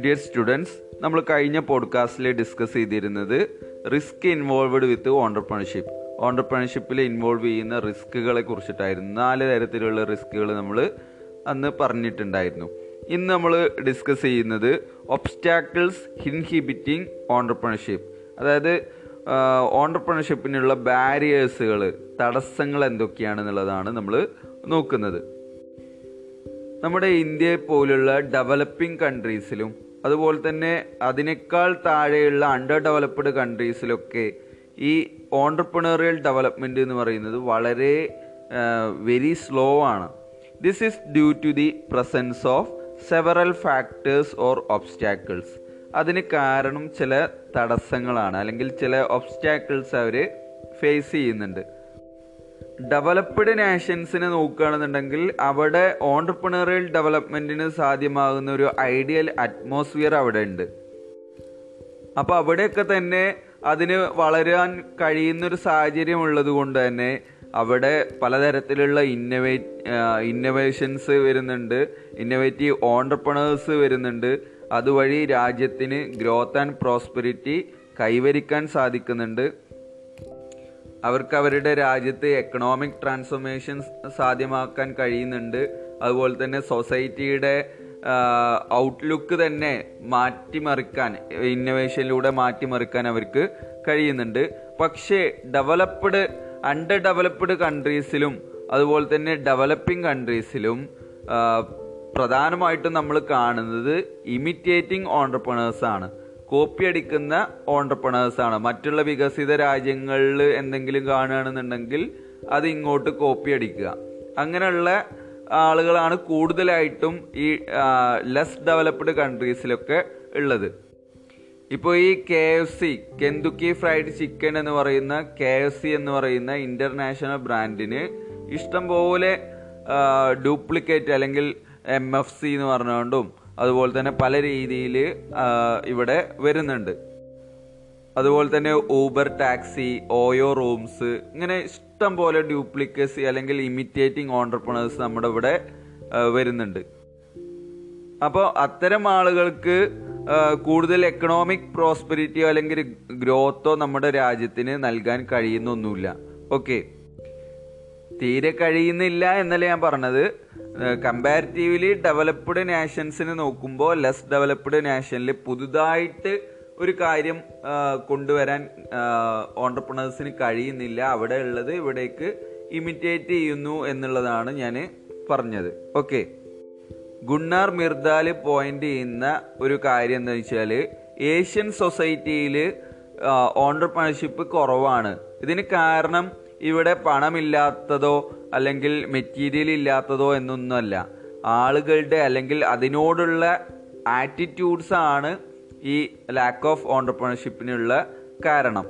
Dear students നമ്മൾ കഴിഞ്ഞ പോഡ്കാസ്റ്റിൽ ഡിസ്കസ് ചെയ്തിരുന്നത് റിസ്ക് ഇൻവോൾവ്ഡ് വിത്ത് ഓണ്ടർപ്രണർഷിപ്പ് ഓണ്ടർപ്രണർഷിപ്പിൽ ഇൻവോൾവ് ചെയ്യുന്ന റിസ്കുകളെ കുറിച്ചിട്ടായിരുന്നു. നാല് തരത്തിലുള്ള റിസ്കുകൾ നമ്മൾ അന്ന് പറഞ്ഞിട്ടുണ്ടായിരുന്നു. ഇന്ന് നമ്മൾ ഡിസ്കസ് ചെയ്യുന്നത് ഒബ്സ്റ്റാക്കിൾസ് ഇൻഹിബിറ്റിംഗ് ഓണ്ടർപ്രണർഷിപ്പ് അതായത് ഓണ്ടർപ്രണർഷിപ്പിനുള്ള ബാരിയേഴ്സുകൾ തടസ്സങ്ങൾ എന്തൊക്കെയാണെന്നുള്ളതാണ് നമ്മൾ നോക്കുന്നത്. നമ്മുടെ ഇന്ത്യയെ പോലുള്ള ഡെവലപ്പിംഗ് കൺട്രീസിലും അതുപോലെ തന്നെ അതിനേക്കാൾ താഴെയുള്ള അണ്ടർ ഡെവലപ്ഡ് കൺട്രീസിലൊക്കെ ഈ ഓണ്ടർപ്രണറിയൽ ഡെവലപ്മെന്റ് എന്ന് പറയുന്നത് വളരെ വെരി സ്ലോ ആണ്. This is due to the presence of several factors or obstacles അതിന് കാരണം ചില തടസ്സങ്ങളാണ് അല്ലെങ്കിൽ ചില ഒബ്സ്റ്റാക്കിൾസ് അവർ ഫേസ് ചെയ്യുന്നുണ്ട്. ഡെവലപ്ഡ് നാഷൻസിനെ നോക്കുകയാണെന്നുണ്ടെങ്കിൽ അവിടെ ഓണ്ടർപ്രണറിയൽ ഡെവലപ്മെന്റിന് സാധ്യമാകുന്ന ഒരു ഐഡിയൽ അറ്റ്മോസ്ഫിയർ അവിടെ ഉണ്ട്. അപ്പോൾ അവിടെയൊക്കെ തന്നെ അതിന് വളരാൻ കഴിയുന്നൊരു സാഹചര്യം ഉള്ളത് കൊണ്ട് തന്നെ അവിടെ പലതരത്തിലുള്ള ഇന്നവേ ഇന്നവേഷൻസ് വരുന്നുണ്ട്. ഇന്നവേറ്റീവ് ഓണ്ടർപ്രണേഴ്സ് വരുന്നുണ്ട്. അതുവഴി രാജ്യത്തിന് ഗ്രോത്ത് ആൻഡ് പ്രോസ്പെരിറ്റി കൈവരിക്കാൻ സാധിക്കുന്നുണ്ട്. അവർക്ക് അവരുടെ രാജ്യത്ത് എക്കണോമിക് ട്രാൻസ്ഫോർമേഷൻ സാധ്യമാക്കാൻ കഴിയുന്നുണ്ട്. അതുപോലെ തന്നെ സൊസൈറ്റിയുടെ ഔട്ട്ലുക്ക് തന്നെ മാറ്റിമറിക്കാൻ ഇന്നോവേഷനിലൂടെ മാറ്റിമറിക്കാൻ അവർക്ക് കഴിയുന്നുണ്ട്. പക്ഷേ ഡെവലപ്ഡ് അണ്ടർ ഡെവലപ്ഡ് കൺട്രീസിലും അതുപോലെ തന്നെ ഡെവലപ്പിംഗ് കൺട്രീസിലും പ്രധാനമായിട്ടും നമ്മൾ കാണുന്നത് ഇമിറ്റേറ്റിംഗ് ഓണ്ടർപ്രണേഴ്സ് ആണ്. കോപ്പി അടിക്കുന്ന ഓണ്ടർപ്രണേഴ്സ് ആണ്. മറ്റുള്ള വികസിത രാജ്യങ്ങളിൽ എന്തെങ്കിലും കാണുകയാണെന്നുണ്ടെങ്കിൽ അത് ഇങ്ങോട്ട് കോപ്പി അടിക്കുക. അങ്ങനെയുള്ള ആളുകളാണ് കൂടുതലായിട്ടും ഈ ലെസ് ഡെവലപ്ഡ് കൺട്രീസിലൊക്കെ ഉള്ളത്. ഇപ്പോൾ ഈ K F C Kentucky Fried Chicken എന്ന് പറയുന്ന കെ എഫ് സി എന്ന് പറയുന്ന ഇന്റർനാഷണൽ ബ്രാൻഡിന് ഇഷ്ടംപോലെ ഡ്യൂപ്ലിക്കേറ്റ് അല്ലെങ്കിൽ എം എഫ് സി എന്ന് പറഞ്ഞുകൊണ്ടും അതുപോലെ തന്നെ പല രീതിയിൽ ഇവിടെ വരുന്നുണ്ട്. അതുപോലെ തന്നെ ഊബർ ടാക്സി ഓയോ റൂംസ് ഇങ്ങനെ ഇഷ്ടം പോലെ ഡ്യൂപ്ലിക്കസി അല്ലെങ്കിൽ ഇമിറ്റേറ്റിംഗ് ഓണ്ടർപ്രണേഴ്സ് നമ്മുടെ ഇവിടെ വരുന്നുണ്ട്. അപ്പോൾ അത്തരം ആളുകൾക്ക് കൂടുതൽ എക്കണോമിക് പ്രോസ്പെരിറ്റിയോ അല്ലെങ്കിൽ ഗ്രോത്തോ നമ്മുടെ രാജ്യത്തിന് നൽകാൻ കഴിയുന്നൊന്നുമില്ല. ഓക്കെ തീരെ കഴിയുന്നില്ല എന്നല്ല ഞാൻ പറഞ്ഞത്. കമ്പാരിറ്റീവ്ലി ഡെവലപ്ഡ് നാഷൻസിന് നോക്കുമ്പോൾ ലെസ് ഡെവലപ്ഡ് നാഷനിൽ പുതുതായിട്ട് ഒരു കാര്യം കൊണ്ടുവരാൻ ഓണ്ടർപ്രണേഴ്സിന് കഴിയുന്നില്ല. അവിടെ ഉള്ളത് ഇവിടേക്ക് ഇമിറ്റേറ്റ് ചെയ്യുന്നു എന്നുള്ളതാണ് ഞാൻ പറഞ്ഞത്. ഓക്കെ ഗുണ്ണാർ മിർദാൽ പോയിന്റ് ചെയ്യുന്ന ഒരു കാര്യം എന്താ വെച്ചാൽ ഏഷ്യൻ സൊസൈറ്റിയിൽ ഓണ്ടർപ്രണർഷിപ്പ് കുറവാണ്. ഇതിന് കാരണം ഇവിടെ പണമില്ലാത്തതോ അല്ലെങ്കിൽ മെറ്റീരിയൽ ഇല്ലാത്തതോ എന്നൊന്നുമല്ല. ആളുകളുടെ അല്ലെങ്കിൽ അതിനോടുള്ള ആറ്റിറ്റ്യൂഡ്സ് ആണ് ഈ ലാക്ക് ഓഫ് ഓണ്ടർപ്രണർഷിപ്പിനുള്ള കാരണം.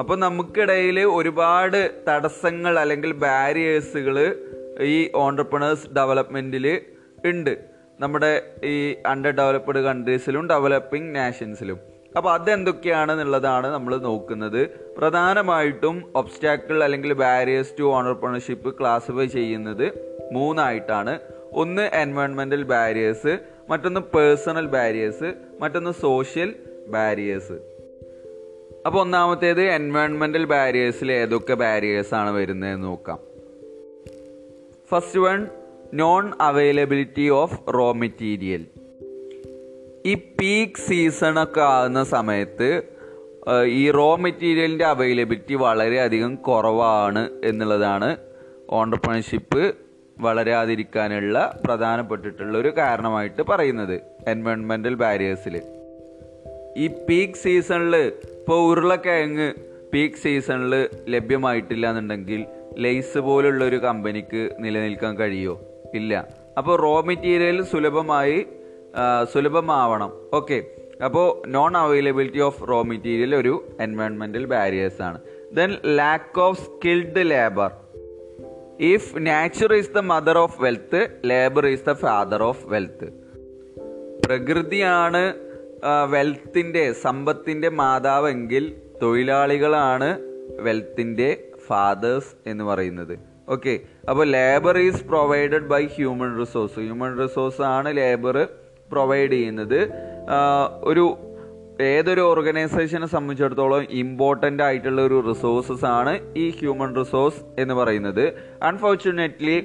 അപ്പോൾ നമുക്കിടയിൽ ഒരുപാട് തടസ്സങ്ങൾ അല്ലെങ്കിൽ ബാരിയേഴ്സുകൾ ഈ ഓണ്ടർപ്രണേഴ്സ് ഡെവലപ്മെന്റിൽ ഉണ്ട്. നമ്മുടെ ഈ അണ്ടർ ഡെവലപ്ഡ് കൺട്രീസിലും ഡെവലപ്പിംഗ് നാഷൻസിലും അപ്പോൾ അതെന്തൊക്കെയാണെന്നുള്ളതാണ് നമ്മൾ നോക്കുന്നത്. പ്രധാനമായിട്ടും ഒബ്സ്റ്റാക്കിൾ അല്ലെങ്കിൽ ബാരിയേഴ്സ് ടു ഓണർപ്രണർഷിപ്പ് ക്ലാസിഫൈ ചെയ്യുന്നത് മൂന്നായിട്ടാണ്. ഒന്ന് എൻവയോൺമെന്റൽ ബാരിയേഴ്സ് മറ്റൊന്ന് പേഴ്സണൽ ബാരിയേഴ്സ് മറ്റൊന്ന് സോഷ്യൽ ബാരിയേഴ്സ് അപ്പോൾ ഒന്നാമത്തേത് എൻവയോൺമെന്റൽ ബാരിയേഴ്സിൽ ഏതൊക്കെ ബാരിയേഴ്സ് ആണ് വരുന്നതെന്ന് നോക്കാം. First one non availability of raw material ഈ പീക്ക് സീസണൊക്കെ ആകുന്ന സമയത്ത് ഈ റോ മെറ്റീരിയലിന്റെ അവൈലബിലിറ്റി വളരെയധികം കുറവാണ് എന്നുള്ളതാണ് ഓണ്ടർപ്രണർഷിപ്പ് വളരാതിരിക്കാനുള്ള പ്രധാനപ്പെട്ടിട്ടുള്ള ഒരു കാരണമായിട്ട് പറയുന്നത് എൻവയോൺമെന്റൽ ബാരിയേഴ്സിൽ ഈ പീക്ക് സീസണിൽ ഇപ്പോൾ ഉരുളക്കിഴങ്ങ് പീക്ക് സീസണിൽ ലഭ്യമായിട്ടില്ല എന്നുണ്ടെങ്കിൽ ലെയ്സ് പോലുള്ള ഒരു കമ്പനിക്ക് നിലനിൽക്കാൻ കഴിയുമോ ഇല്ല. അപ്പോൾ റോ മെറ്റീരിയൽ സുലഭമായി സുലഭമാവണം. ഓക്കെ അപ്പോൾ non availability of raw material ഒരു എൻവയോൺമെന്റൽ ബാരിയേഴ്സ് ആണ്. Then lack of skilled labour if nature is the mother of wealth labour is the father of wealth പ്രകൃതിയാണ് വെൽത്തിന്റെ സമ്പത്തിന്റെ മാതാവെങ്കിൽ തൊഴിലാളികളാണ് വെൽത്തിന്റെ ഫാദേഴ്സ് എന്ന് പറയുന്നത്. ഓക്കെ അപ്പോൾ labour is provided by human resource human resource ആണ് ലേബർ പ്രൊവൈഡ് ചെയ്യുന്നത് ഒരു ഏതൊരു ഓർഗനൈസേഷനെ സംബന്ധിച്ചിടത്തോളം ഇമ്പോർട്ടന്റ് ആയിട്ടുള്ള ഒരു റിസോഴ്സസ് ആണ് ഈ ഹ്യൂമൻ റിസോഴ്സ് എന്ന് പറയുന്നത്. Unfortunately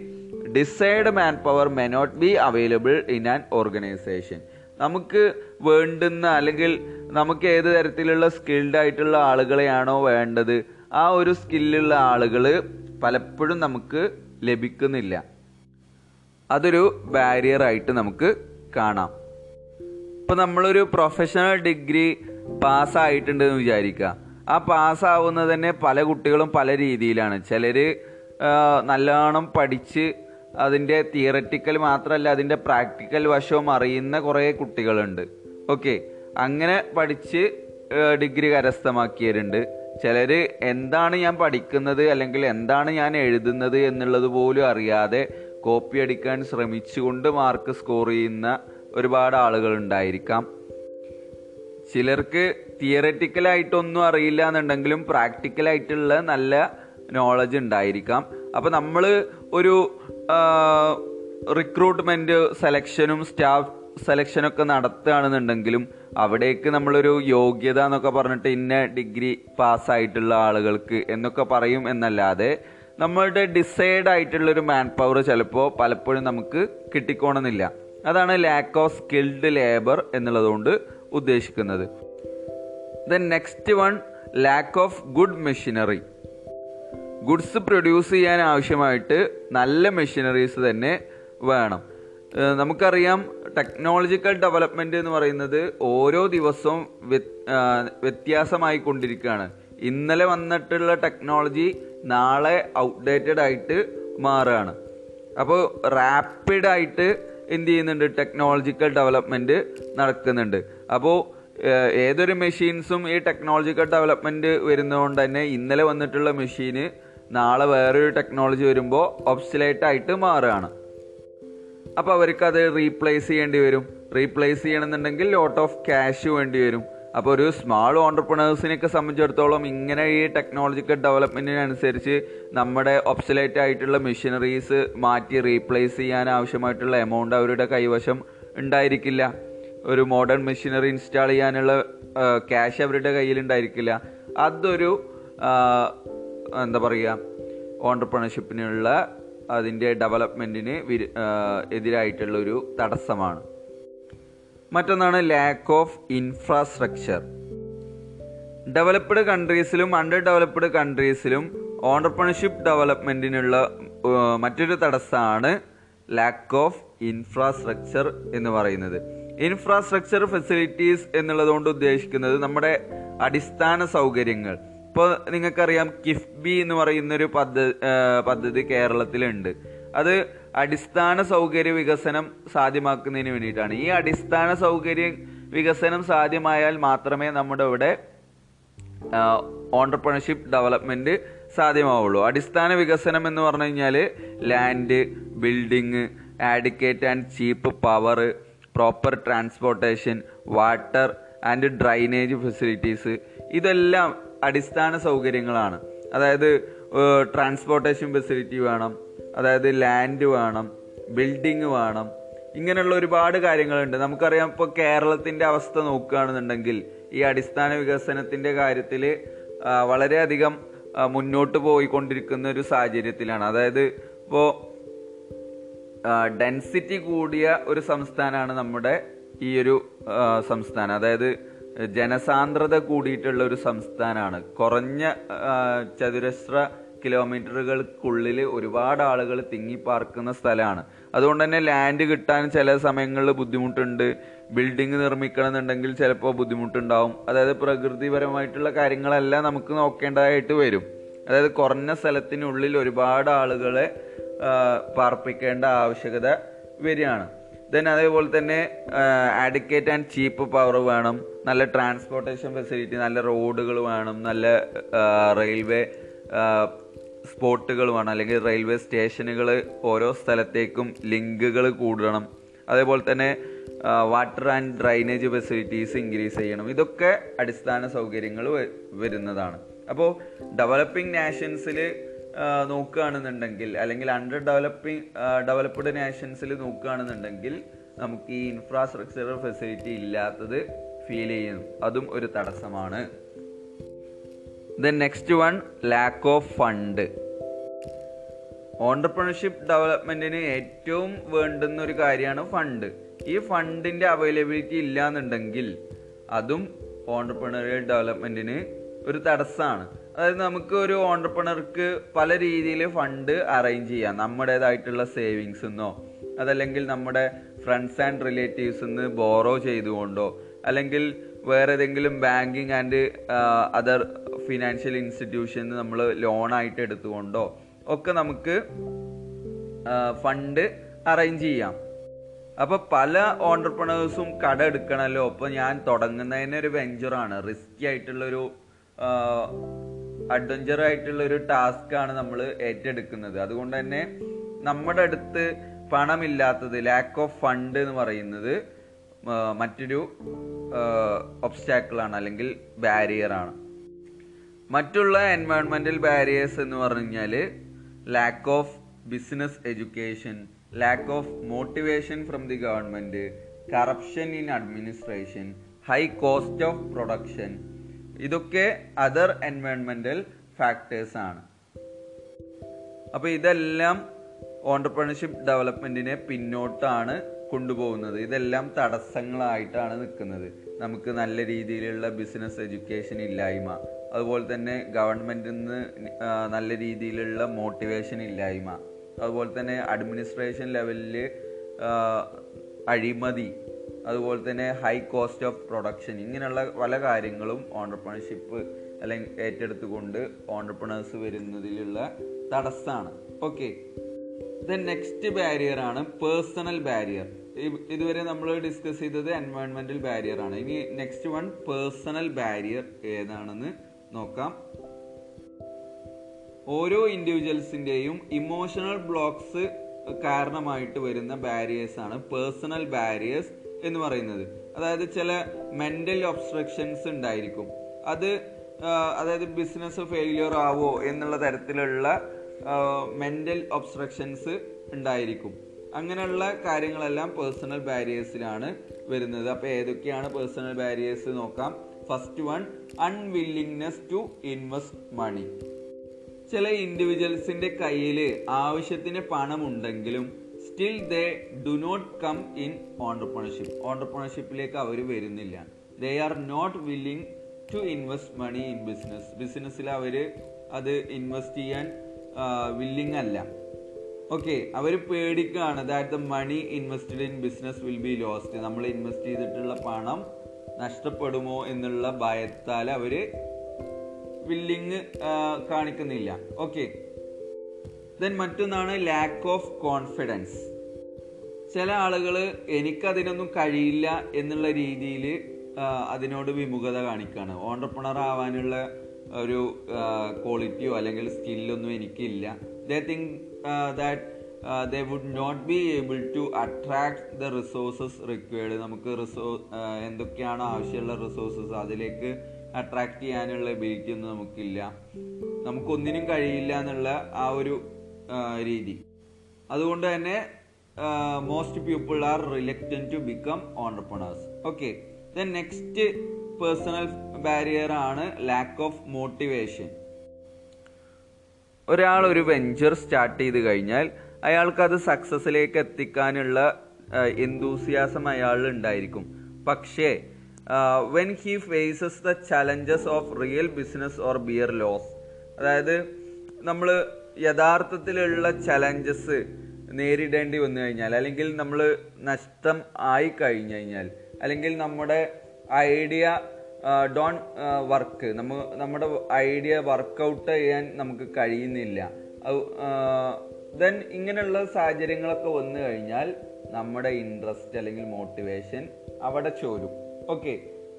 desired man power may not be available in an organisation നമുക്ക് വേണ്ടുന്ന അല്ലെങ്കിൽ നമുക്ക് ഏത് തരത്തിലുള്ള സ്കിൽഡ് ആയിട്ടുള്ള ആളുകളെയാണോ വേണ്ടത് ആ ഒരു സ്കില്ലുള്ള ആളുകൾ പലപ്പോഴും നമുക്ക് ലഭിക്കുന്നില്ല. അതൊരു ബാരിയർ ആയിട്ട് നമുക്ക് കാണാം. ഇപ്പം നമ്മളൊരു പ്രൊഫഷണൽ ഡിഗ്രി പാസ്സായിട്ടുണ്ട് എന്ന് വിചാരിക്കുക ആ പാസ്സാവുന്നത് തന്നെ പല കുട്ടികളും പല രീതിയിലാണ്. ചിലർ നല്ലോണം പഠിച്ച് അതിന്റെ തിയററ്റിക്കൽ മാത്രമല്ല അതിന്റെ പ്രാക്ടിക്കൽ വശവും അറിയുന്ന കുറേ കുട്ടികളുണ്ട്. ഓക്കെ അങ്ങനെ പഠിച്ച് ഡിഗ്രി കരസ്ഥമാക്കിയവരുണ്ട്. ചിലർ എന്താണ് ഞാൻ പഠിക്കുന്നത് അല്ലെങ്കിൽ എന്താണ് ഞാൻ എഴുതുന്നത് എന്നുള്ളത് പോലും അറിയാതെ കോപ്പി അടിക്കാൻ ശ്രമിച്ചുകൊണ്ട് മാർക്ക് സ്കോർ ചെയ്യുന്ന ഒരുപാട് ആളുകൾ ഉണ്ടായിരിക്കാം. ചിലർക്ക് തിയററ്റിക്കലായിട്ടൊന്നും അറിയില്ല എന്നുണ്ടെങ്കിലും പ്രാക്ടിക്കലായിട്ടുള്ള നല്ല നോളജ് ഉണ്ടായിരിക്കാം. അപ്പോൾ നമ്മൾ ഒരു റിക്രൂട്ട്മെന്റ് സെലക്ഷനും സ്റ്റാഫ് സെലക്ഷനൊക്കെ നടത്തുകയാണെന്നുണ്ടെങ്കിലും അവിടേക്ക് നമ്മളൊരു യോഗ്യത എന്നൊക്കെ പറഞ്ഞിട്ട് ഇന്ന ഡിഗ്രി പാസ്സായിട്ടുള്ള ആളുകൾക്ക് എന്നൊക്കെ പറയും എന്നല്ലാതെ നമ്മളുടെ ഡിസൈഡ് ആയിട്ടുള്ളൊരു മാൻ പവർ ചിലപ്പോൾ പലപ്പോഴും നമുക്ക് കിട്ടിക്കോണമെന്നില്ല അതാണ് ലാക്ക് ഓഫ് സ്കിൽഡ് ലേബർ എന്നുള്ളതുകൊണ്ട് ഉദ്ദേശിക്കുന്നത്. Then next one lack of good machinery goods produce ചെയ്യാൻ ആവശ്യമായിട്ട് നല്ല മെഷീനറീസ് തന്നെ വേണം. നമുക്കറിയാം ടെക്നോളജിക്കൽ ഡെവലപ്മെന്റ് എന്ന് പറയുന്നത് ഓരോ ദിവസവും വ്യത്യാസമായി കൊണ്ടിരിക്കുകയാണ്. ഇന്നലെ വന്നിട്ടുള്ള ടെക്നോളജി നാളെ ഔട്ട്ഡേറ്റഡ് ആയിട്ട് മാറുകയാണ്. അപ്പോൾ റാപ്പിഡായിട്ട് എന്ത് ചെയ്യുന്നുണ്ട്? ടെക്നോളജിക്കൽ ഡെവലപ്മെന്റ് നടക്കുന്നുണ്ട്. അപ്പോൾ ഏതൊരു മെഷീൻസും ഈ ടെക്നോളജിക്കൽ ഡെവലപ്മെന്റ് വരുന്നതുകൊണ്ട് തന്നെ ഇന്നലെ വന്നിട്ടുള്ള മെഷീന് നാളെ വേറൊരു ടെക്നോളജി വരുമ്പോൾ ഒബ്സലേറ്റ് ആയിട്ട് മാറുകയാണ്. അപ്പോൾ അവർക്ക് അത് റീപ്ലേസ് ചെയ്യേണ്ടി വരും. റീപ്ലേസ് ചെയ്യണമെന്നുണ്ടെങ്കിൽ ലോട്ട് ഓഫ് ക്യാഷ് വേണ്ടി വരും. അപ്പോൾ ഒരു സ്മാൾ ഓണ്ടർപ്രണേഴ്സിനെയൊക്കെ സംബന്ധിച്ചിടത്തോളം ഇങ്ങനെ ഈ ടെക്നോളജിക്കൽ ഡെവലപ്മെന്റിനനുസരിച്ച് നമ്മുടെ ഒബ്സലേറ്റ് ആയിട്ടുള്ള മെഷീനറീസ് മാറ്റി റീപ്ലേസ് ചെയ്യാൻ ആവശ്യമായിട്ടുള്ള എമൗണ്ട് അവരുടെ കൈവശം ഉണ്ടായിരിക്കില്ല. ഒരു മോഡേൺ മെഷീനറി ഇൻസ്റ്റാൾ ചെയ്യാനുള്ള ക്യാഷ് അവരുടെ കയ്യിൽ ഉണ്ടായിരിക്കില്ല. അതൊരു എന്താ പറയുക ഓണ്ടർപ്രണർഷിപ്പിനുള്ള അതിന്റെ ഡെവലപ്മെന്റിന് എതിരായിട്ടുള്ള ഒരു തടസ്സമാണ്. മറ്റൊന്നാണ് ലാക്ക് ഓഫ് ഇൻഫ്രാസ്ട്രക്ചർ ഡെവലപ്ഡ് കൺട്രീസിലും അണ്ടർ ഡെവലപ്ഡ് കൺട്രീസിലും ഓണ്ടർപ്രണർഷിപ്പ് ഡെവലപ്മെന്റിനുള്ള മറ്റൊരു തടസ്സമാണ് ലാക്ക് ഓഫ് ഇൻഫ്രാസ്ട്രക്ചർ എന്ന് പറയുന്നത്. ഇൻഫ്രാസ്ട്രക്ചർ ഫെസിലിറ്റീസ് എന്നുള്ളതുകൊണ്ട് ഉദ്ദേശിക്കുന്നത് നമ്മുടെ അടിസ്ഥാന സൗകര്യങ്ങൾ. ഇപ്പോൾ നിങ്ങൾക്കറിയാം കിഫ്ബി എന്ന് പറയുന്നൊരു പദ്ധതി പദ്ധതി കേരളത്തിലുണ്ട്. അത് അടിസ്ഥാന സൗകര്യ വികസനം സാധ്യമാക്കുന്നതിന് വേണ്ടിയിട്ടാണ്. ഈ അടിസ്ഥാന സൗകര്യ വികസനം സാധ്യമായാൽ മാത്രമേ നമ്മുടെ ഇവിടെ ഓണ്ടർപ്രണർഷിപ്പ് ഡെവലപ്മെന്റ് സാധ്യമാവുള്ളൂ. അടിസ്ഥാന വികസനം എന്ന് പറഞ്ഞു കഴിഞ്ഞാൽ land building adequate and cheap power proper transportation water and drainage facilities ഇതെല്ലാം അടിസ്ഥാന സൗകര്യങ്ങളാണ്. അതായത് ട്രാൻസ്പോർട്ടേഷൻ ഫെസിലിറ്റി വേണം അതായത് ലാൻഡ് വേണം ബിൽഡിങ് വേണം ഇങ്ങനെയുള്ള ഒരുപാട് കാര്യങ്ങളുണ്ട്. നമുക്കറിയാം ഇപ്പോൾ കേരളത്തിന്റെ അവസ്ഥ നോക്കുകയാണെന്നുണ്ടെങ്കിൽ ഈ അടിസ്ഥാന വികസനത്തിന്റെ കാര്യത്തിൽ വളരെയധികം മുന്നോട്ട് പോയിക്കൊണ്ടിരിക്കുന്ന ഒരു സാഹചര്യത്തിലാണ്. അതായത് ഇപ്പോൾ ഡെൻസിറ്റി കൂടിയ ഒരു സംസ്ഥാനമാണ് നമ്മുടെ ഈ ഒരു സംസ്ഥാനം. അതായത് ജനസാന്ദ്രത കൂടിയിട്ടുള്ള ഒരു സംസ്ഥാനമാണ്. കുറഞ്ഞ ചതുരശ്ര കിലോമീറ്ററുകൾക്കുള്ളിൽ ഒരുപാട് ആളുകൾ തിങ്ങിപ്പാർക്കുന്ന സ്ഥലമാണ് അതുകൊണ്ട് തന്നെ ലാൻഡ് കിട്ടാൻ ചില സമയങ്ങളിൽ ബുദ്ധിമുട്ടുണ്ട്. ബിൽഡിംഗ് നിർമ്മിക്കണമെന്നുണ്ടെങ്കിൽ ചിലപ്പോൾ ബുദ്ധിമുട്ടുണ്ടാവും. അതായത് പ്രകൃതിപരമായിട്ടുള്ള കാര്യങ്ങളെല്ലാം നമുക്ക് നോക്കേണ്ടതായിട്ട് വരും. അതായത് കുറഞ്ഞ സ്ഥലത്തിനുള്ളിൽ ഒരുപാട് ആളുകളെ പാർപ്പിക്കേണ്ട ആവശ്യകത വരികയാണ്. ദെൻ അതേപോലെ തന്നെ അഡിക്കേറ്റ് ആൻഡ് ചീപ്പ് പവർ വേണം. നല്ല ട്രാൻസ്പോർട്ടേഷൻ ഫെസിലിറ്റി നല്ല റോഡുകൾ വേണം. നല്ല റെയിൽവേ സ്പോട്ടുകൾ വേണം അല്ലെങ്കിൽ റെയിൽവേ സ്റ്റേഷനുകൾ ഓരോ സ്ഥലത്തേക്കും ലിങ്കുകൾ കൂടണം. അതേപോലെ തന്നെ water and drainage facilities increase ചെയ്യണം. ഇതൊക്കെ അടിസ്ഥാന സൗകര്യങ്ങൾ വരുന്നതാണ്. അപ്പോൾ ഡെവലപ്പിംഗ് നാഷൻസിൽ നോക്കുകയാണെന്നുണ്ടെങ്കിൽ അല്ലെങ്കിൽ അണ്ടർ ഡെവലപ്പിംഗ് ഡെവലപ്ഡ് നാഷൻസിൽ നോക്കുകയാണെന്നുണ്ടെങ്കിൽ നമുക്ക് ഈ ഇൻഫ്രാസ്ട്രക്ചർ ഫെസിലിറ്റി ഇല്ലാത്തത് ഫീൽ ചെയ്യുന്നു. അതും ഒരു തടസ്സമാണ്. Then next one lack of fund entrepreneurship ഡെവലപ്മെന്റിന് ഏറ്റവും വേണ്ടുന്ന ഒരു കാര്യമാണ് ഫണ്ട് ഈ ഫണ്ടിന്റെ അവൈലബിലിറ്റി ഇല്ല എന്നുണ്ടെങ്കിൽ അതും ഓണ്ടർപ്രണറിയൽ ഡെവലപ്മെന്റിന് ഒരു തടസ്സമാണ് അതായത് നമുക്ക് ഒരു ഓണ്ടർപ്രണർക്ക് പല രീതിയിൽ ഫണ്ട് അറേഞ്ച് ചെയ്യാം. നമ്മുടേതായിട്ടുള്ള സേവിങ്സ് എന്നോ അതല്ലെങ്കിൽ നമ്മുടെ ഫ്രണ്ട്സ് ആൻഡ് റിലേറ്റീവ്സ് നിന്ന് ബോറോ ചെയ്തുകൊണ്ടോ അല്ലെങ്കിൽ വേറെ ഏതെങ്കിലും banking and other financial institution നമ്മൾ ലോണായിട്ട് എടുത്തുകൊണ്ടോ ഒക്കെ നമുക്ക് ഫണ്ട് അറേഞ്ച് ചെയ്യാം. അപ്പോൾ പല ഓണ്ടർപ്രണേഴ്സും കട എടുക്കണമല്ലോ അപ്പോൾ ഞാൻ തുടങ്ങുന്നതിന് ഒരു വെഞ്ചറാണ്. റിസ്കി ആയിട്ടുള്ള ഒരു അഡ്വഞ്ചർ ആയിട്ടുള്ള ഒരു ടാസ്ക് ആണ് നമ്മൾ ഏറ്റെടുക്കുന്നത്. അതുകൊണ്ട് തന്നെ നമ്മുടെ അടുത്ത് പണമില്ലാത്തത് ലാക്ക് ഓഫ് ഫണ്ട് എന്ന് പറയുന്നത് മറ്റൊരു ഒബ്സ്റ്റാക്കിളാണ് അല്ലെങ്കിൽ ബാരിയറാണ് മറ്റുള്ള എൻവയോൺമെന്റൽ ബാരിയേഴ്സ് എന്ന് പറഞ്ഞു കഴിഞ്ഞാൽ lack of business education lack of motivation from the government corruption in administration high cost of production ഇതൊക്കെ അതർ എൻവയോൺമെന്റൽ ഫാക്ടേഴ്സ് ആണ്. അപ്പോൾ ഇതെല്ലാം ഓണ്ടർപ്രണർഷിപ്പ് ഡെവലപ്മെന്റിനെ പിന്നോട്ടാണ് കൊണ്ടുപോകുന്നത്. ഇതെല്ലാം തടസ്സങ്ങളായിട്ടാണ് നിൽക്കുന്നത്. നമുക്ക് നല്ല രീതിയിലുള്ള ബിസിനസ് എഡ്യൂക്കേഷൻ ഇല്ലായ്മ അതുപോലെ തന്നെ ഗവൺമെന്റിൽ നിന്ന് നല്ല രീതിയിലുള്ള മോട്ടിവേഷൻ ഇല്ലായ്മ അതുപോലെ തന്നെ അഡ്മിനിസ്ട്രേഷൻ ലെവലിൽ അഴിമതി അതുപോലെ തന്നെ ഹൈ കോസ്റ്റ് ഓഫ് പ്രൊഡക്ഷൻ ഇങ്ങനെയുള്ള പല കാര്യങ്ങളും ഓണ്ടർപ്രണർഷിപ്പ് അല്ലെങ്കിൽ ഏറ്റെടുത്തുകൊണ്ട് ഓണ്ടർപ്രണേഴ്സ് വരുന്നതിലുള്ള തടസ്സമാണ് ഓക്കെ. ദെൻ നെക്സ്റ്റ് ബാരിയർ ആണ് പേഴ്സണൽ ബാരിയർ ഇതുവരെ നമ്മൾ ഡിസ്കസ് ചെയ്തത് എൻവയോൺമെന്റൽ ബാരിയർ ആണ്. ഇനി നെക്സ്റ്റ് വൺ പേഴ്സണൽ ബാരിയർ ഏതാണെന്ന് നോക്കാം. ഓരോ ഇൻഡിവിജ്വൽസിന്റെയും ഇമോഷണൽ ബ്ലോക്സ് കാരണമായിട്ട് വരുന്ന ബാരിയേഴ്സ് ആണ് പേഴ്സണൽ ബാരിയേഴ്സ് എന്ന് പറയുന്നത്. അതായത് ചില മെന്റൽ ഒബ്സ്ട്രക്ഷൻസ് ഉണ്ടായിരിക്കും. അത് അതായത് ബിസിനസ് ഫെയിലിയർ ആവോ എന്നുള്ള തരത്തിലുള്ള മെന്റൽ ഒബ്സ്ട്രക്ഷൻസ് ഉണ്ടായിരിക്കും. അങ്ങനെയുള്ള കാര്യങ്ങളെല്ലാം പേഴ്സണൽ ബാരിയേഴ്സിലാണ് വരുന്നത്. അപ്പോൾ ഏതൊക്കെയാണ് പേഴ്സണൽ ബാരിയേഴ്സ് നോക്കാം. First one unwillingness to invest money ചില ഇൻഡിവിജ്വൽസിന്റെ കയ്യിൽ ആവശ്യത്തിന് പണം ഉണ്ടെങ്കിലും still they do not come in entrepreneurship ഓണ്ടർപ്രണർഷിപ്പിലേക്ക് അവർ വരുന്നില്ല they are not willing to invest money in business ബിസിനസ്സിൽ അവർ അത് ഇൻവെസ്റ്റ് ചെയ്യാൻ വില്ലിങ് അല്ല. ഓക്കെ അവർ പേടിക്കുകയാണ് that the money invested in business will be lost നമ്മൾ ഇൻവെസ്റ്റ് ചെയ്തിട്ടുള്ള പണം നഷ്ടപ്പെടുമോ എന്നുള്ള ഭയത്താൽ അവർ വില്ലിങ് കാണിക്കുന്നില്ല. ഓക്കെ ദെൻ മറ്റൊന്നാണ് ലാക്ക് ഓഫ് കോൺഫിഡൻസ് ചില ആളുകൾ എനിക്കതിനൊന്നും കഴിയില്ല എന്നുള്ള രീതിയിൽ അതിനോട് വിമുഖത കാണിക്കുകയാണ് ഓണ്ടർപ്രണർ ആവാനുള്ള ഒരു ക്വാളിറ്റിയോ അല്ലെങ്കിൽ സ്കില്ലൊന്നും എനിക്കില്ല. They think that they would not be able to attract the resources required നമുക്ക് റിസോ എന്തൊക്കെയാണ് ആവശ്യമുള്ള റിസോഴ്സസ് അതിലേക്ക് അട്രാക്ട് ചെയ്യാനുള്ള എബിലിറ്റി ഒന്നും നമുക്കില്ല. നമുക്കൊന്നിനും കഴിയില്ല എന്നുള്ള ആ ഒരു രീതി. അതുകൊണ്ട് തന്നെ most people are reluctant to become entrepreneurs okay then next personal barrier ആണ് ലാക്ക് ഓഫ് മോട്ടിവേഷൻ ഒരാൾ ഒരു വെഞ്ചർ സ്റ്റാർട്ട് ചെയ്ത് കഴിഞ്ഞാൽ അയാൾക്ക് അത് സക്സസിലേക്ക് എത്തിക്കാനുള്ള എന്തൂസിയാസം അയാൾ ഉണ്ടായിരിക്കും. പക്ഷേ when he faces the challenges of real business or bear loss അതായത് നമ്മൾ യഥാർത്ഥത്തിലുള്ള ചലഞ്ചസ് നേരിടേണ്ടി വന്നു കഴിഞ്ഞാൽ അല്ലെങ്കിൽ നമ്മൾ നഷ്ടം ആയി കഴിഞ്ഞു കഴിഞ്ഞാൽ അല്ലെങ്കിൽ നമ്മുടെ ഐഡിയ ഡോൺ വർക്ക് നമ്മ നമ്മുടെ ഐഡിയ വർക്കൗട്ട് ചെയ്യാൻ നമുക്ക് കഴിയുന്നില്ല. ദെൻ ഇങ്ങനെയുള്ള സാഹചര്യങ്ങളൊക്കെ വന്നു കഴിഞ്ഞാൽ നമ്മുടെ ഇൻട്രസ്റ്റ് അല്ലെങ്കിൽ മോട്ടിവേഷൻ അവിടെ ചോരും. ഓക്കെ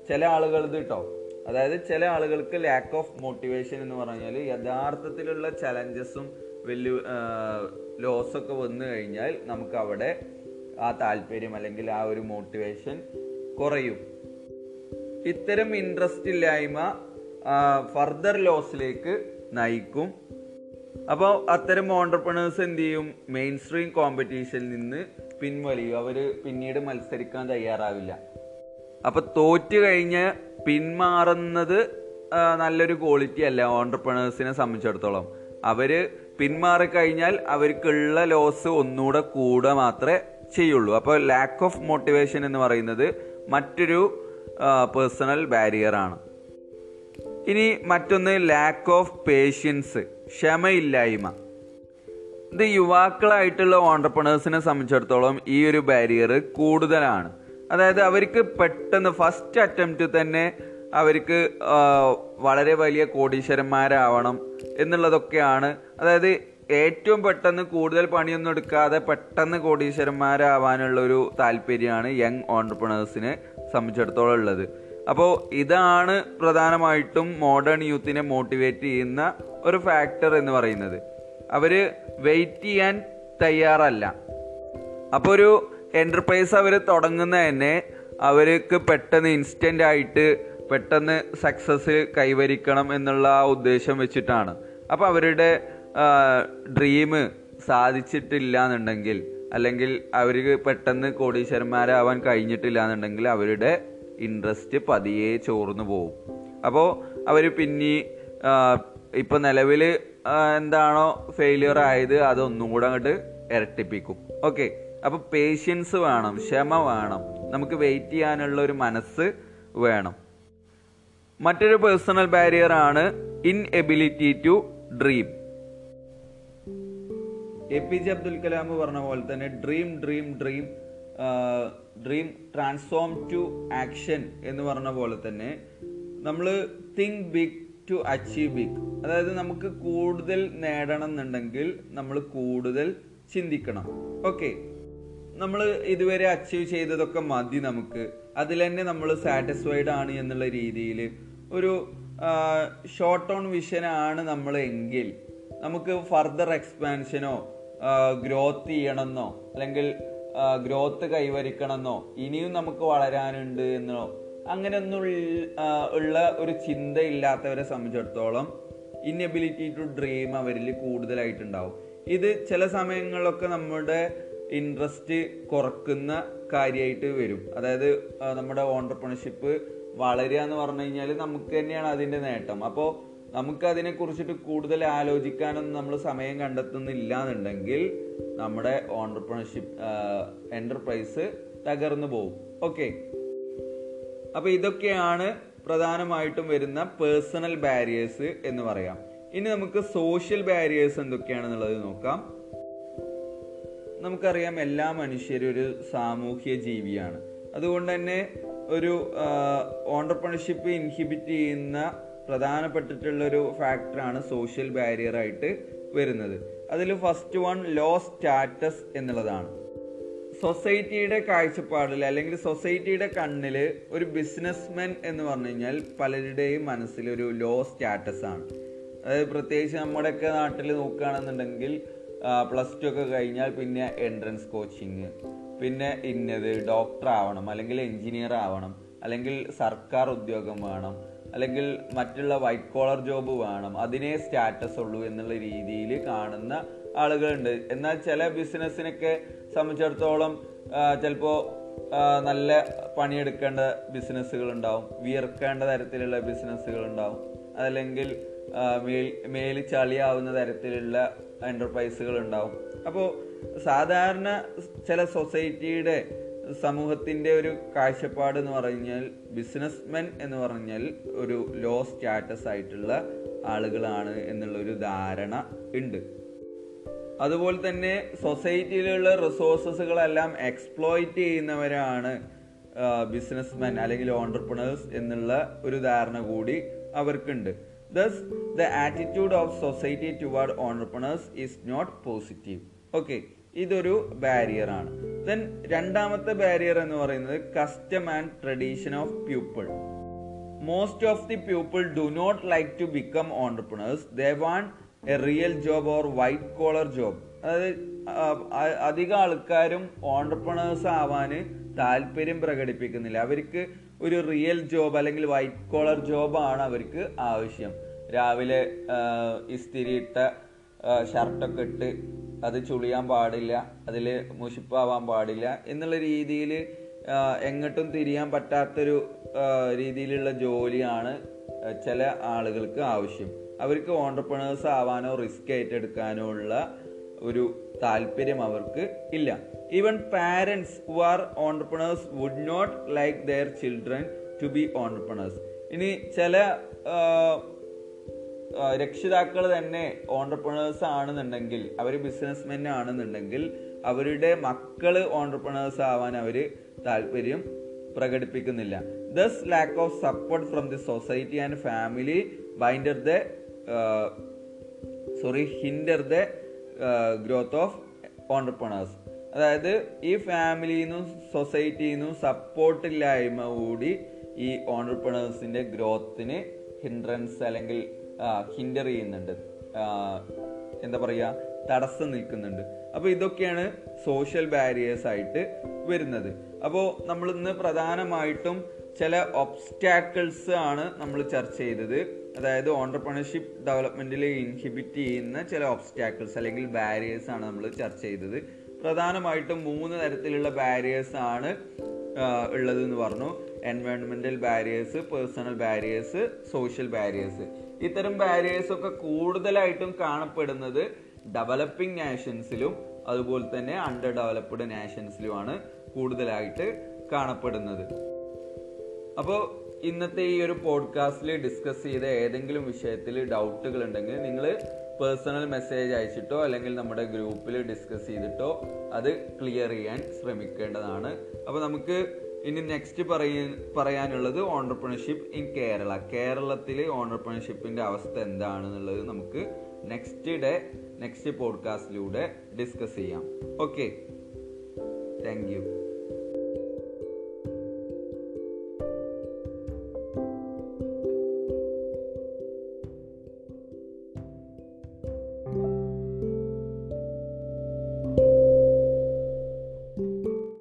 ചില ആളുകൾ ഇത് കേട്ടോ അതായത് ചില ആളുകൾക്ക് ലാക്ക് ഓഫ് മോട്ടിവേഷൻ എന്ന് പറഞ്ഞാൽ യഥാർത്ഥത്തിലുള്ള ചലഞ്ചസും വലിയ ലോസൊക്കെ വന്നു കഴിഞ്ഞാൽ നമുക്ക് അവിടെ ആ താല്പര്യം അല്ലെങ്കിൽ ആ ഒരു മോട്ടിവേഷൻ കുറയും. ഇത്തരം ഇൻട്രസ്റ്റ് ഇല്ലായ്മ ഫർദർ ലോസിലേക്ക് നയിക്കും. അപ്പോൾ അത്തരം ഓണ്ടർപ്രണേഴ്സ് എന്ത് ചെയ്യും? മെയിൻ സ്ട്രീം കോമ്പറ്റീഷനിൽ നിന്ന് പിൻവലിയും. അവർ പിന്നീട് മത്സരിക്കാൻ തയ്യാറാവില്ല. അപ്പോൾ തോറ്റ് കഴിഞ്ഞ് പിന്മാറുന്നത് നല്ലൊരു ക്വാളിറ്റി അല്ല ഓണ്ടർപ്രണേഴ്സിനെ സംബന്ധിച്ചിടത്തോളം. അവർ പിന്മാറിക്കഴിഞ്ഞാൽ അവർക്കുള്ള ലോസ് ഒന്നുകൂടെ കൂടുക മാത്രമേ ചെയ്യുള്ളൂ. അപ്പോൾ ലാക്ക് ഓഫ് മോട്ടിവേഷൻ എന്ന് പറയുന്നത് മറ്റൊരു പേഴ്സണൽ ബാരിയറാണ് ഇനി മറ്റൊന്ന് ലാക്ക് ഓഫ് പേഷ്യൻസ് ക്ഷമയില്ലായ്മ. ഇത് യുവാക്കളായിട്ടുള്ള ഓണ്ടർപ്രണേഴ്സിനെ സംബന്ധിച്ചിടത്തോളം ഈ ഒരു ബാരിയർ കൂടുതലാണ്. അതായത് അവർക്ക് പെട്ടെന്ന് ഫസ്റ്റ് അറ്റംപ്റ്റ് തന്നെ അവർക്ക് വളരെ വലിയ കോടീശ്വരന്മാരാവണം എന്നുള്ളതൊക്കെയാണ്. അതായത് ഏറ്റവും പെട്ടെന്ന് കൂടുതൽ പണിയൊന്നും എടുക്കാതെ പെട്ടെന്ന് കോടീശ്വരന്മാരാവാനുള്ള ഒരു താല്പര്യമാണ് യങ് ഓണ്ടർപ്രണേഴ്സിനെ സംബന്ധിച്ചിടത്തോളം ഉള്ളത്. അപ്പോൾ ഇതാണ് പ്രധാനമായിട്ടും മോഡേൺ യൂത്തിനെ മോട്ടിവേറ്റ് ചെയ്യുന്ന ഒരു ഫാക്ടർ എന്ന് പറയുന്നത്. അവർ വെയിറ്റ് ചെയ്യാൻ തയ്യാറല്ല. അപ്പോൾ ഒരു എന്റർപ്രൈസ് അവർ തുടങ്ങുന്ന തന്നെ അവർക്ക് പെട്ടെന്ന് ഇൻസ്റ്റന്റ് ആയിട്ട് പെട്ടെന്ന് സക്സസ് കൈവരിക്കണം എന്നുള്ള ആ ഉദ്ദേശം വെച്ചിട്ടാണ്. അപ്പോൾ അവരുടെ ഡ്രീം സാധിച്ചിട്ടില്ല എന്നുണ്ടെങ്കിൽ അല്ലെങ്കിൽ അവർക്ക് പെട്ടെന്ന് കോടീശ്വരന്മാരാവാൻ കഴിഞ്ഞിട്ടില്ല എന്നുണ്ടെങ്കിൽ അവരുടെ ഇൻട്രസ്റ്റ് പതിയെ ചോർന്നു പോകും അപ്പോൾ അവർ പിന്നെ ഇപ്പൊ നിലവിൽ എന്താണോ ഫെയിലിയർ ആയത് അതൊന്നും കൂടെ അങ്ങോട്ട് ഇരട്ടിപ്പിക്കും. ഓക്കെ അപ്പൊ പേഷ്യൻസ് വേണം ക്ഷമ വേണം. നമുക്ക് വെയിറ്റ് ചെയ്യാനുള്ള ഒരു മനസ്സ് വേണം. മറ്റൊരു പേഴ്സണൽ ബാരിയർ ആണ് inability to dream A P J Abdul Kalam പറഞ്ഞ പോലെ തന്നെ dream dream dream dream transform to action എന്ന് പറഞ്ഞ പോലെ തന്നെ നമ്മൾ think big to achieve big അതായത് നമുക്ക് കൂടുതൽ നേടണം എന്നുണ്ടെങ്കിൽ നമ്മൾ കൂടുതൽ ചിന്തിക്കണം. ഓക്കെ നമ്മൾ ഇതുവരെ അച്ചീവ് ചെയ്തതൊക്കെ മതി നമുക്ക്. അതിൽ തന്നെ നമ്മൾ സാറ്റിസ്ഫൈഡ് ആണ് എന്നുള്ള രീതിയിൽ ഒരു ഷോർട്ട് ഓൺ വിഷനാണ് നമ്മൾ എങ്കിൽ നമുക്ക് ഫർദർ എക്സ്പാൻഷനോ ഗ്രോത്ത് ചെയ്യണമെന്നോ അല്ലെങ്കിൽ ഗ്രോത്ത് കൈവരിക്കണമെന്നോ ഇനിയും നമുക്ക് വളരാനുണ്ട് എന്നോ അങ്ങനെയൊന്നും ഉള്ള ഒരു ചിന്ത ഇല്ലാത്തവരെ സംബന്ധിച്ചിടത്തോളം ഇന്നബിലിറ്റി ടു ഡ്രീം അവരിൽ കൂടുതലായിട്ടുണ്ടാവും. ഇത് ചില സമയങ്ങളിലൊക്കെ നമ്മുടെ ഇൻട്രസ്റ്റ് കുറക്കുന്ന കാര്യമായിട്ട് വരും. അതായത് നമ്മുടെ ഓണ്ടർപ്രണർഷിപ്പ് വളരുക എന്ന് പറഞ്ഞു കഴിഞ്ഞാൽ നമുക്ക് തന്നെയാണ് അതിന്റെ നേട്ടം. അപ്പോൾ നമുക്ക് അതിനെ കുറിച്ചിട്ട് കൂടുതൽ ആലോചിക്കാനൊന്നും നമ്മൾ സമയം കണ്ടെത്തുന്നില്ല എന്നുണ്ടെങ്കിൽ നമ്മുടെ ഓണ്ടർപ്രണർഷിപ്പ് എന്റർപ്രൈസ് തകർന്നു പോകും ഓക്കെ അപ്പോൾ ഇതൊക്കെയാണ് പ്രധാനമായിട്ടും വരുന്ന പേഴ്സണൽ ബാരിയേഴ്സ് എന്ന് പറയാം. ഇനി നമുക്ക് സോഷ്യൽ ബാരിയേഴ്സ് എന്തൊക്കെയാണെന്നുള്ളത് നോക്കാം. നമുക്കറിയാം എല്ലാ മനുഷ്യരും ഒരു സാമൂഹ്യ ജീവിയാണ്. അതുകൊണ്ട് തന്നെ ഒരു ഓണ്ടർപ്രണർഷിപ്പ് ഇൻഹിബിറ്റ് ചെയ്യുന്ന പ്രധാനപ്പെട്ടിട്ടുള്ള ഒരു ഫാക്ടറാണ് സോഷ്യൽ ബാരിയർ ആയിട്ട് വരുന്നത്. അതിൽ ഫസ്റ്റ് വൺ ലോ സ്റ്റാറ്റസ് എന്നുള്ളതാണ്. സൊസൈറ്റിയുടെ കാഴ്ചപ്പാടിൽ അല്ലെങ്കിൽ സൊസൈറ്റിയുടെ കണ്ണിൽ ഒരു ബിസിനസ്മാൻ എന്ന് പറഞ്ഞു കഴിഞ്ഞാൽ പലരുടെയും മനസ്സിൽ ഒരു ലോ സ്റ്റാറ്റസ് ആണ്. അതായത് പ്രത്യേകിച്ച് നമ്മുടെയൊക്കെ നാട്ടിൽ നോക്കുകയാണെന്നുണ്ടെങ്കിൽ പ്ലസ് ടു ഒക്കെ കഴിഞ്ഞാൽ പിന്നെ എൻട്രൻസ് കോച്ചിങ് പിന്നെ ഇന്നത് ഡോക്ടർ ആവണം അല്ലെങ്കിൽ എഞ്ചിനീയർ ആവണം അല്ലെങ്കിൽ സർക്കാർ ഉദ്യോഗം വേണം അല്ലെങ്കിൽ മറ്റുള്ള വൈറ്റ് കോളർ ജോബ് വേണം അതിനേ സ്റ്റാറ്റസ് ഉള്ളൂ എന്നുള്ള രീതിയിൽ കാണുന്ന ആളുകളുണ്ട്. എന്നാൽ ചില ബിസിനസ്സിനൊക്കെ സംബന്ധിച്ചിടത്തോളം ചിലപ്പോൾ നല്ല പണിയെടുക്കേണ്ട ബിസിനസ്സുകൾ ഉണ്ടാവും വിയർക്കേണ്ട തരത്തിലുള്ള ബിസിനസ്സുകൾ ഉണ്ടാവും അതല്ലെങ്കിൽ മേൽ മേൽ ചളിയാവുന്ന തരത്തിലുള്ള എന്റർപ്രൈസുകൾ ഉണ്ടാവും. അപ്പോൾ സാധാരണ ചില സൊസൈറ്റിയുടെ സമൂഹത്തിന്റെ ഒരു കാഴ്ചപ്പാട് എന്ന് പറഞ്ഞാൽ ബിസിനസ്മെൻ എന്ന് പറഞ്ഞാൽ ഒരു ലോ സ്റ്റാറ്റസ് ആയിട്ടുള്ള ആളുകളാണ് എന്നുള്ളൊരു ധാരണ ഉണ്ട്. അതുപോലെ തന്നെ സൊസൈറ്റിയിലുള്ള റിസോഴ്സസുകളെല്ലാം എക്സ്പ്ലോയിറ്റ് ചെയ്യുന്നവരാണ് ബിസിനസ്മെൻ അല്ലെങ്കിൽ ഓണ്ടർപ്രണേഴ്സ് എന്നുള്ള ഒരു ധാരണ കൂടി അവർക്കുണ്ട്. Thus the attitude of society toward entrepreneurs is not positive okay ഇതൊരു ബാരിയറാണ് ആണ്. ദെൻ രണ്ടാമത്തെ ബാരിയർ എന്ന് പറയുന്നത് custom and tradition of people most of the people do not like to become entrepreneurs they want a real job or white collar job അതായത് അധിക ആൾക്കാരും entrepreneurs ആവാന് താല്പര്യം പ്രകടിപ്പിക്കുന്നില്ല. അവർക്ക് ഒരു റിയൽ ജോബ് അല്ലെങ്കിൽ വൈറ്റ് കോളർ ജോബാണ് അവർക്ക് ആവശ്യം. രാവിലെ ഇസ്തിരിയിട്ട ഷർട്ടൊക്കെ ഇട്ട് അത് ചുളിയാൻ പാടില്ല അതിൽ മുഷിപ്പാവാൻ പാടില്ല എന്നുള്ള രീതിയിൽ എങ്ങോട്ടും തിരിയാൻ പറ്റാത്തൊരു രീതിയിലുള്ള ജോലിയാണ് ചില ആളുകൾക്ക് ആവശ്യം. അവർക്ക് ഓണ്ടർപ്രണേഴ്സ് ആവാനോ റിസ്ക് ഏറ്റെടുക്കാനോ ഉള്ള ഒരു താല്പര്യം അവർക്ക് ഇല്ല. Even parents who are entrepreneurs would not like their children to be entrepreneurs ഇനി ചില രക്ഷിതാക്കൾ തന്നെ ഓണ്ടർപ്രണേഴ്സ് ആണെന്നുണ്ടെങ്കിൽ അവർ ബിസിനസ്മെൻ ആണെന്നുണ്ടെങ്കിൽ അവരുടെ മക്കൾ ഓണ്ടർപ്രണേഴ്സ് ആവാൻ അവർ താല്പര്യം പ്രകടിപ്പിക്കുന്നില്ല. Thus lack of support from the society and family binder the sorry hinder the growth of entrepreneurs അതായത് ഈ ഫാമിലിയിൽ നിന്നും സൊസൈറ്റിയിൽ നിന്നും സപ്പോർട്ടില്ലായ്മ കൂടി ഈ ഓണ്ടർപ്രണേഴ്സിന്റെ ഗ്രോത്തിന് ഹിൻഡ്രൻസ് അല്ലെങ്കിൽ ഹിൻഡർ ചെയ്യുന്നുണ്ട്. എന്താ പറയുക തടസ്സം നിൽക്കുന്നുണ്ട്. അപ്പോൾ ഇതൊക്കെയാണ് സോഷ്യൽ ബാരിയേഴ്സ് ആയിട്ട് വരുന്നത്. അപ്പോൾ നമ്മൾ ഇന്ന് പ്രധാനമായിട്ടും ചില ഒബ്സ്റ്റാക്കിൾസ് ആണ് നമ്മൾ ചർച്ച ചെയ്തത്. അതായത് ഓണ്ടർപ്രണർഷിപ്പ് ഡെവലപ്മെന്റിൽ ഇൻഹിബിറ്റ് ചെയ്യുന്ന ചില ഒബ്സ്റ്റാക്കിൾസ് അല്ലെങ്കിൽ ബാരിയേഴ്സ് ആണ് നമ്മൾ ചർച്ച ചെയ്തത്. പ്രധാനമായിട്ടും മൂന്ന് തരത്തിലുള്ള ബാരിയേഴ്സ് ആണ് ഉള്ളത് എന്ന് പറഞ്ഞു. എൻവയോൺമെന്റൽ barriers personal barriers social barriers ഇത്തരം ബാരിയേഴ്സ് ഒക്കെ കൂടുതലായിട്ടും കാണപ്പെടുന്നത് ഡെവലപ്പിംഗ് നാഷൻസിലും അതുപോലെ തന്നെ അണ്ടർ ഡെവലപ്ഡ് നാഷൻസിലുമാണ് കൂടുതലായിട്ട് കാണപ്പെടുന്നത്. അപ്പോൾ ഇന്നത്തെ ഈ ഒരു പോഡ്കാസ്റ്റിൽ ഡിസ്കസ് ചെയ്ത ഏതെങ്കിലും വിഷയത്തിൽ ഡൗട്ടുകൾ ഉണ്ടെങ്കിൽ നിങ്ങൾ പേഴ്സണൽ മെസ്സേജ് അയച്ചിട്ടോ അല്ലെങ്കിൽ നമ്മുടെ ഗ്രൂപ്പിൽ ഡിസ്കസ് ചെയ്തിട്ടോ അത് ക്ലിയർ ചെയ്യാൻ ശ്രമിക്കേണ്ടതാണ്. അപ്പോൾ നമുക്ക് ഇനി നെക്സ്റ്റ് പറയാൻ പറയാനുള്ളത് ഓണ്ടർപ്രണർഷിപ്പ് ഇൻ കേരള കേരളത്തിലെ ഓണ്ടർപ്രണർഷിപ്പിന്റെ അവസ്ഥ എന്താണെന്നുള്ളത് നമുക്ക് നെക്സ്റ്റ് ഡേ നെക്സ്റ്റ് പോഡ്കാസ്റ്റിലൂടെ ഡിസ്കസ് ചെയ്യാം. Okay thank you